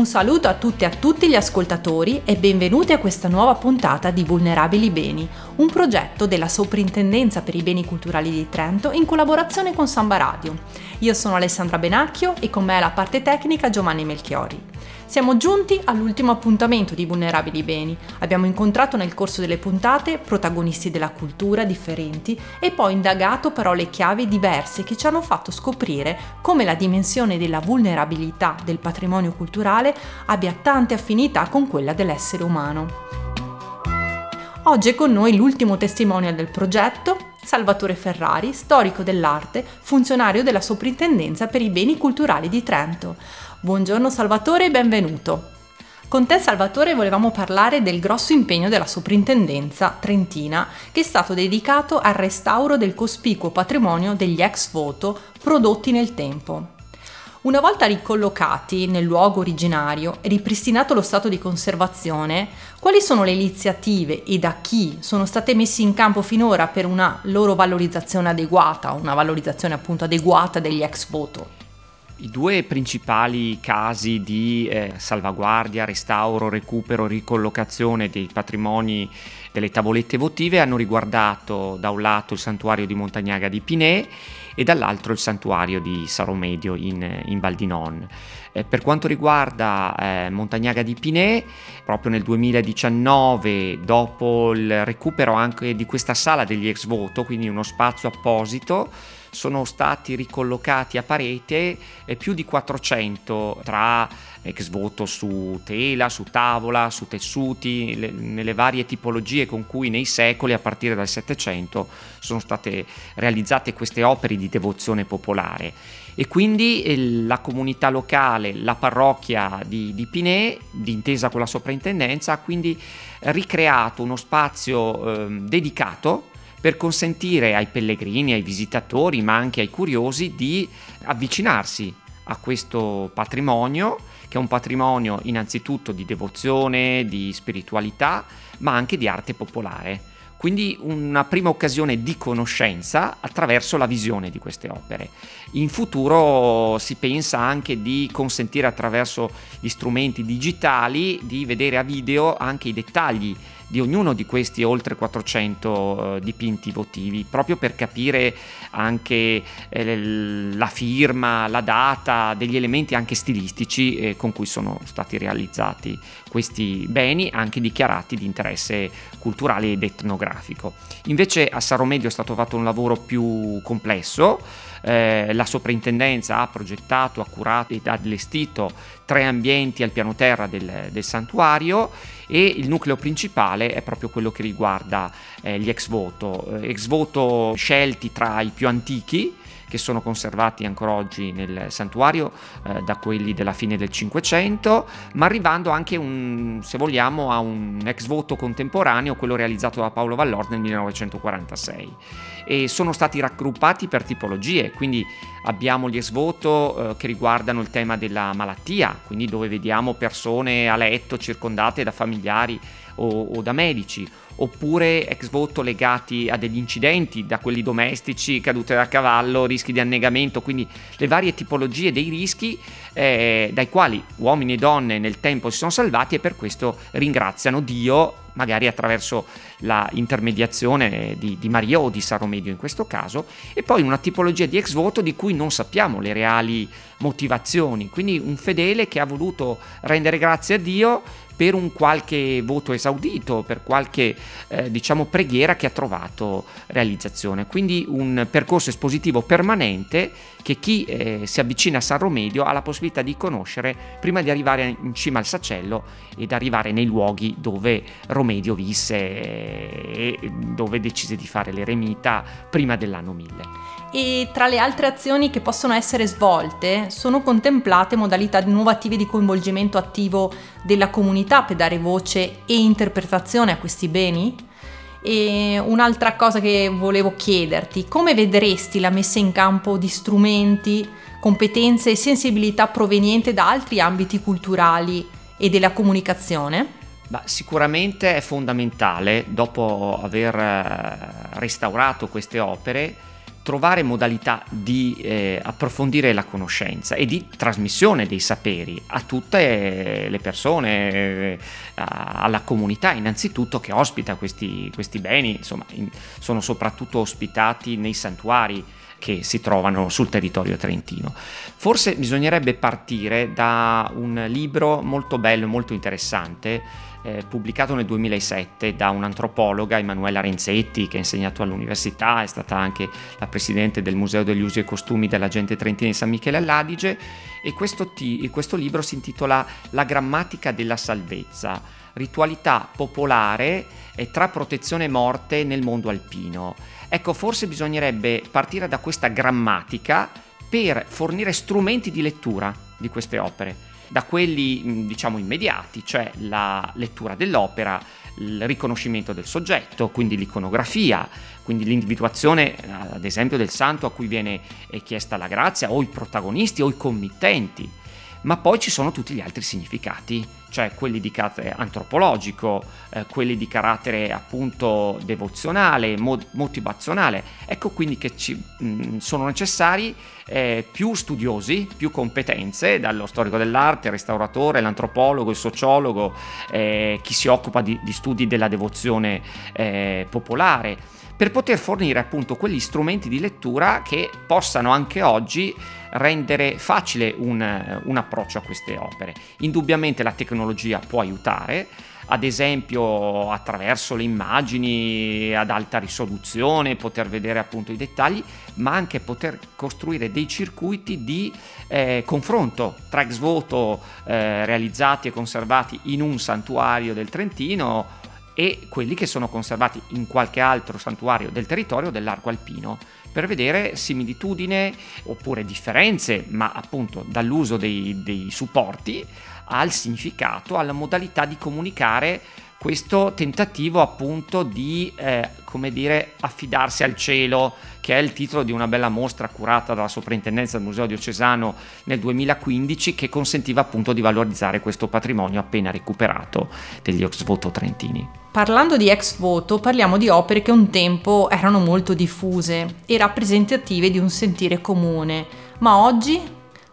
Un saluto a tutte e a tutti gli ascoltatori e benvenuti a questa nuova puntata di Vulnerabili Beni, un progetto della Soprintendenza per i Beni Culturali di Trento in collaborazione con Samba Radio. Io sono Alessandra Benacchio e con me la parte tecnica Giovanni Melchiori. Siamo giunti all'ultimo appuntamento di Vulnerabili Beni. Abbiamo incontrato nel corso delle puntate protagonisti della cultura differenti e poi indagato parole chiave diverse che ci hanno fatto scoprire come la dimensione della vulnerabilità del patrimonio culturale abbia tante affinità con quella dell'essere umano. Oggi è con noi l'ultimo testimonial del progetto, Salvatore Ferrari, storico dell'arte, funzionario della Soprintendenza per i beni culturali di Trento. Buongiorno Salvatore e benvenuto. Con te Salvatore volevamo parlare del grosso impegno della soprintendenza trentina che è stato dedicato al restauro del cospicuo patrimonio degli ex voto prodotti nel tempo. Una volta ricollocati nel luogo originario e ripristinato lo stato di conservazione, quali sono le iniziative e da chi sono state messe in campo finora per una loro valorizzazione adeguata, una valorizzazione appunto adeguata degli ex voto? I due principali casi di eh, salvaguardia, restauro, recupero, ricollocazione dei patrimoni delle tavolette votive hanno riguardato da un lato il santuario di Montagnaga di Pinè e dall'altro il santuario di Saromedio in, in Val di Non. Eh, per quanto riguarda eh, Montagnaga di Pinè, proprio nel 2019, dopo il recupero anche di questa sala degli ex voto, quindi uno spazio apposito, sono stati ricollocati a parete eh, più di 400 tra ex voto su tela, su tavola, su tessuti, le, nelle varie tipologie con cui nei secoli, a partire dal Settecento, sono state realizzate queste opere di devozione popolare. E quindi eh, la comunità locale, la parrocchia di, di Pinè, d'intesa con la soprintendenza, ha quindi ricreato uno spazio eh, dedicato per consentire ai pellegrini, ai visitatori, ma anche ai curiosi di avvicinarsi a questo patrimonio, che è un patrimonio innanzitutto di devozione, di spiritualità, ma anche di arte popolare. Quindi una prima occasione di conoscenza attraverso la visione di queste opere. In futuro si pensa anche di consentire attraverso gli strumenti digitali di vedere a video anche i dettagli di ognuno di questi oltre 400 eh, dipinti votivi, proprio per capire anche eh, la firma, la data, degli elementi anche stilistici eh, con cui sono stati realizzati questi beni, anche dichiarati di interesse culturale ed etnografico. Invece a Saromedio è stato fatto un lavoro più complesso, eh, la soprintendenza ha progettato, accurato ed allestito tre ambienti al piano terra del, del santuario e il nucleo principale è proprio quello che riguarda eh, gli ex voto, ex voto scelti tra i più antichi che sono conservati ancora oggi nel santuario eh, da quelli della fine del Cinquecento, ma arrivando anche, un, se vogliamo, a un ex voto contemporaneo, quello realizzato da Paolo Vallor nel 1946. E sono stati raggruppati per tipologie, quindi abbiamo gli ex voto eh, che riguardano il tema della malattia, quindi dove vediamo persone a letto circondate da familiari o, o da medici, oppure ex voto legati a degli incidenti, da quelli domestici, cadute da cavallo, rischi di annegamento, quindi le varie tipologie dei rischi eh, dai quali uomini e donne nel tempo si sono salvati e per questo ringraziano Dio magari attraverso la intermediazione di, di Maria o di Saromedio in questo caso, e poi una tipologia di ex voto di cui non sappiamo le reali motivazioni, quindi un fedele che ha voluto rendere grazie a Dio per un qualche voto esaudito, per qualche eh, diciamo preghiera che ha trovato realizzazione. Quindi un percorso espositivo permanente che chi eh, si avvicina a San Romedio ha la possibilità di conoscere prima di arrivare in cima al sacello ed arrivare nei luoghi dove Romedio visse e dove decise di fare l'eremita prima dell'anno 1000 e tra le altre azioni che possono essere svolte sono contemplate modalità innovative di coinvolgimento attivo della comunità per dare voce e interpretazione a questi beni? E un'altra cosa che volevo chiederti, come vedresti la messa in campo di strumenti, competenze e sensibilità provenienti da altri ambiti culturali e della comunicazione? Bah, sicuramente è fondamentale, dopo aver eh, restaurato queste opere, trovare modalità di eh, approfondire la conoscenza e di trasmissione dei saperi a tutte le persone, eh, alla comunità innanzitutto che ospita questi, questi beni, insomma in, sono soprattutto ospitati nei santuari che si trovano sul territorio trentino. Forse bisognerebbe partire da un libro molto bello e molto interessante eh, pubblicato nel 2007 da un'antropologa, Emanuela Renzetti, che ha insegnato all'università, è stata anche la presidente del Museo degli Usi e Costumi della gente trentina di San Michele all'Adige, e questo, t- questo libro si intitola La grammatica della salvezza, ritualità popolare tra protezione e morte nel mondo alpino. Ecco, forse bisognerebbe partire da questa grammatica per fornire strumenti di lettura di queste opere da quelli diciamo immediati, cioè la lettura dell'opera, il riconoscimento del soggetto, quindi l'iconografia, quindi l'individuazione ad esempio del santo a cui viene chiesta la grazia o i protagonisti o i committenti ma poi ci sono tutti gli altri significati, cioè quelli di carattere antropologico, eh, quelli di carattere appunto devozionale, mo- motivazionale. Ecco quindi che ci, mh, mm, sono necessari eh, più studiosi, più competenze, dallo storico dell'arte, il restauratore, l'antropologo, il sociologo, eh, chi si occupa di, di, studi della devozione eh, popolare, per poter fornire appunto quegli strumenti di lettura che possano anche oggi rendere facile un, un approccio a queste opere. Indubbiamente la tecnologia può aiutare, ad esempio attraverso le immagini ad alta risoluzione, poter vedere appunto i dettagli, ma anche poter costruire dei circuiti di eh, confronto tra ex voto eh, realizzati e conservati in un santuario del Trentino e quelli che sono conservati in qualche altro santuario del territorio dell'arco alpino per vedere similitudine oppure differenze, ma appunto dall'uso dei, dei supporti al significato, alla modalità di comunicare questo tentativo appunto di, eh, come dire, affidarsi al cielo, che è il titolo di una bella mostra curata dalla soprintendenza del Museo Diocesano nel 2015, che consentiva appunto di valorizzare questo patrimonio appena recuperato degli ex voto trentini. Parlando di ex voto, parliamo di opere che un tempo erano molto diffuse e rappresentative di un sentire comune, ma oggi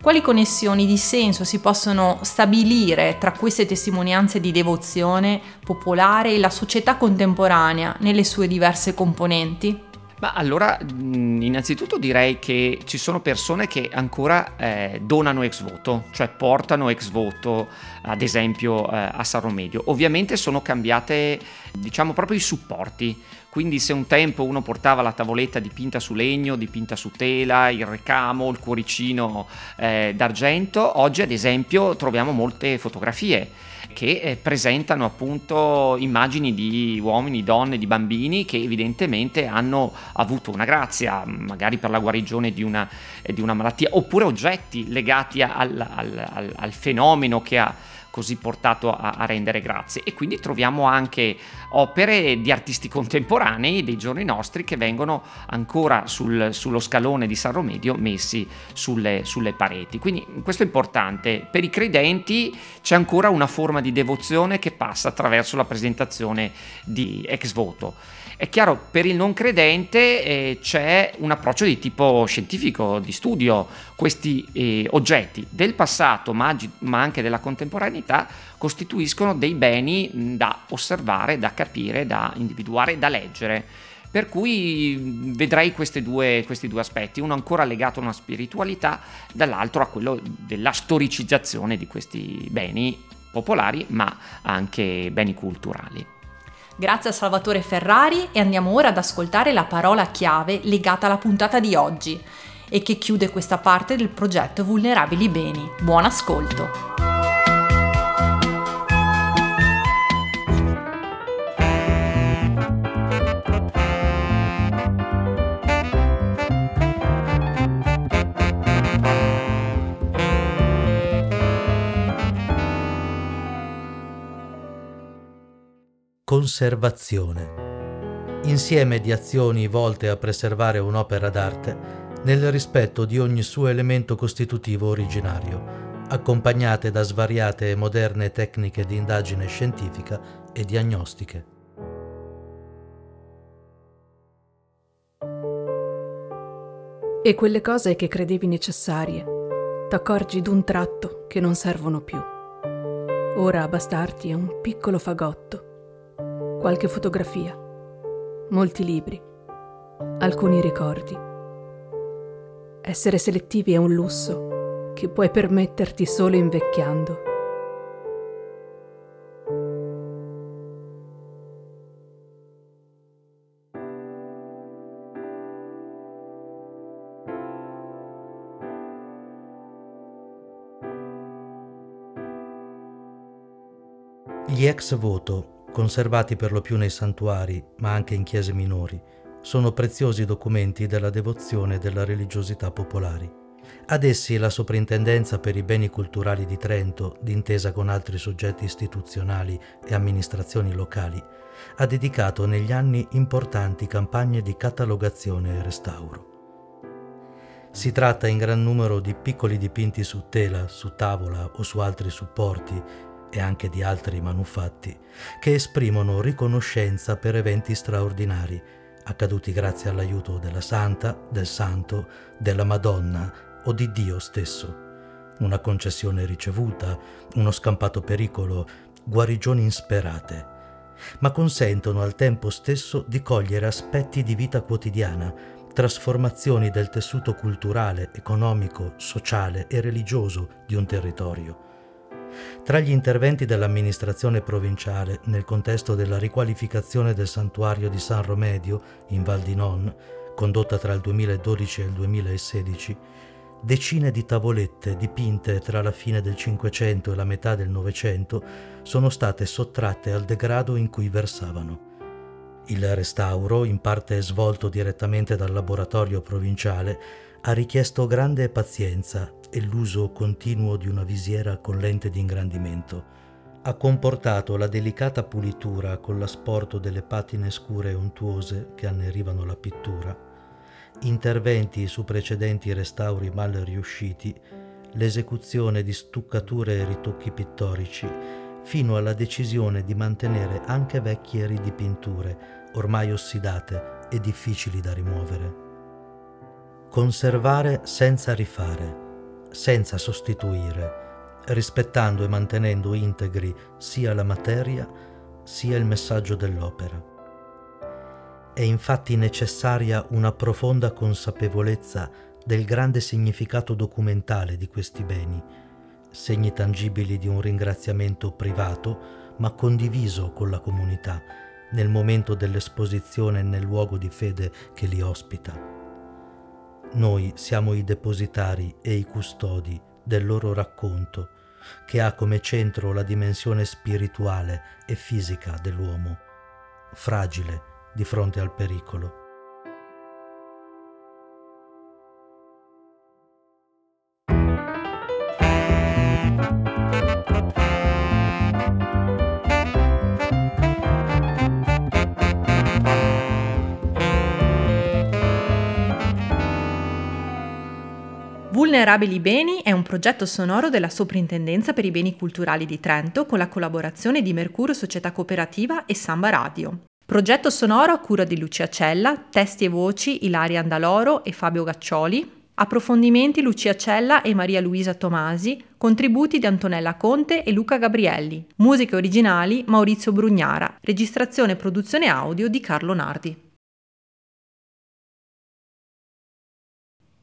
quali connessioni di senso si possono stabilire tra queste testimonianze di devozione popolare e la società contemporanea nelle sue diverse componenti? Ma allora, innanzitutto direi che ci sono persone che ancora eh, donano ex voto, cioè portano ex voto, ad esempio, eh, a San Romedio. Ovviamente sono cambiate, diciamo, proprio i supporti. Quindi se un tempo uno portava la tavoletta dipinta su legno, dipinta su tela, il recamo, il cuoricino eh, d'argento, oggi ad esempio troviamo molte fotografie che eh, presentano appunto immagini di uomini, donne, di bambini che evidentemente hanno avuto una grazia, magari per la guarigione di una, eh, di una malattia, oppure oggetti legati al, al, al, al fenomeno che ha così portato a, a, rendere grazie. E quindi troviamo anche opere di artisti contemporanei dei giorni nostri che vengono ancora sul, sullo scalone di San Romedio messi sulle, sulle pareti. Quindi questo è importante. Per i credenti c'è ancora una forma di devozione che passa attraverso la presentazione di ex voto. È chiaro, per il non credente eh, c'è un approccio di tipo scientifico, di studio. Questi eh, oggetti del passato, ma, ma, anche della contemporaneità, costituiscono dei beni da osservare, da capire, da individuare, da leggere. Per cui vedrei due, questi due aspetti, uno ancora legato a una spiritualità, dall'altro a quello della storicizzazione di questi beni popolari, ma anche beni culturali. Grazie a Salvatore Ferrari e andiamo ora ad ascoltare la parola chiave legata alla puntata di oggi e che chiude questa parte del progetto Vulnerabili Beni. Buon ascolto! Conservazione, insieme di azioni volte a preservare un'opera d'arte nel rispetto di ogni suo elemento costitutivo originario, accompagnate da svariate e moderne tecniche di indagine scientifica e diagnostiche. E quelle cose che credevi necessarie, t'accorgi d'un tratto che non servono più. Ora a bastarti è un piccolo fagotto, qualche fotografia, molti libri, alcuni ricordi. Essere selettivi è un lusso che puoi permetterti solo invecchiando. Gli ex voto, conservati per lo più nei santuari, ma anche in chiese minori, sono preziosi documenti della devozione e della religiosità popolari. Ad essi la Soprintendenza per i beni culturali di Trento, d'intesa con altri soggetti istituzionali e amministrazioni locali, ha dedicato negli anni importanti campagne di catalogazione e restauro. Si tratta in gran numero di piccoli dipinti su tela, su tavola o su altri supporti e anche di altri manufatti, che esprimono riconoscenza per eventi straordinari, accaduti grazie all'aiuto della Santa, del Santo, della Madonna o di Dio stesso. Una concessione ricevuta, uno scampato pericolo, guarigioni insperate, ma consentono al tempo stesso di cogliere aspetti di vita quotidiana, trasformazioni del tessuto culturale, economico, sociale e religioso di un territorio tra gli interventi dell'amministrazione provinciale nel contesto della riqualificazione del santuario di San Romedio in Val di Non, condotta tra il 2012 e il 2016, decine di tavolette dipinte tra la fine del Cinquecento e la metà del Novecento sono state sottratte al degrado in cui versavano. Il restauro, in parte svolto direttamente dal laboratorio provinciale, ha richiesto grande pazienza e l'uso continuo di una visiera con lente di ingrandimento. Ha comportato la delicata pulitura con l'asporto delle patine scure e untuose che annerivano la pittura, interventi su precedenti restauri mal riusciti, l'esecuzione di stuccature e ritocchi pittorici, fino alla decisione di mantenere anche vecchie ridipinture, ormai ossidate e difficili da rimuovere. Conservare senza rifare, senza sostituire, rispettando e mantenendo integri sia la materia sia il messaggio dell'opera. È infatti necessaria una profonda consapevolezza del grande significato documentale di questi beni, segni tangibili di un ringraziamento privato ma condiviso con la comunità nel momento dell'esposizione nel luogo di fede che li ospita. Noi siamo i depositari e i custodi del loro racconto, che ha come centro la dimensione spirituale e fisica dell'uomo, fragile di fronte al pericolo. Vulnerabili Beni è un progetto sonoro della Soprintendenza per i Beni Culturali di Trento con la collaborazione di Mercurio Società Cooperativa e Samba Radio. Progetto sonoro a cura di Lucia Cella, testi e voci Ilaria Andaloro e Fabio Gaccioli, approfondimenti Lucia Cella e Maria Luisa Tomasi, contributi di Antonella Conte e Luca Gabrielli, musiche originali Maurizio Brugnara, registrazione e produzione audio di Carlo Nardi.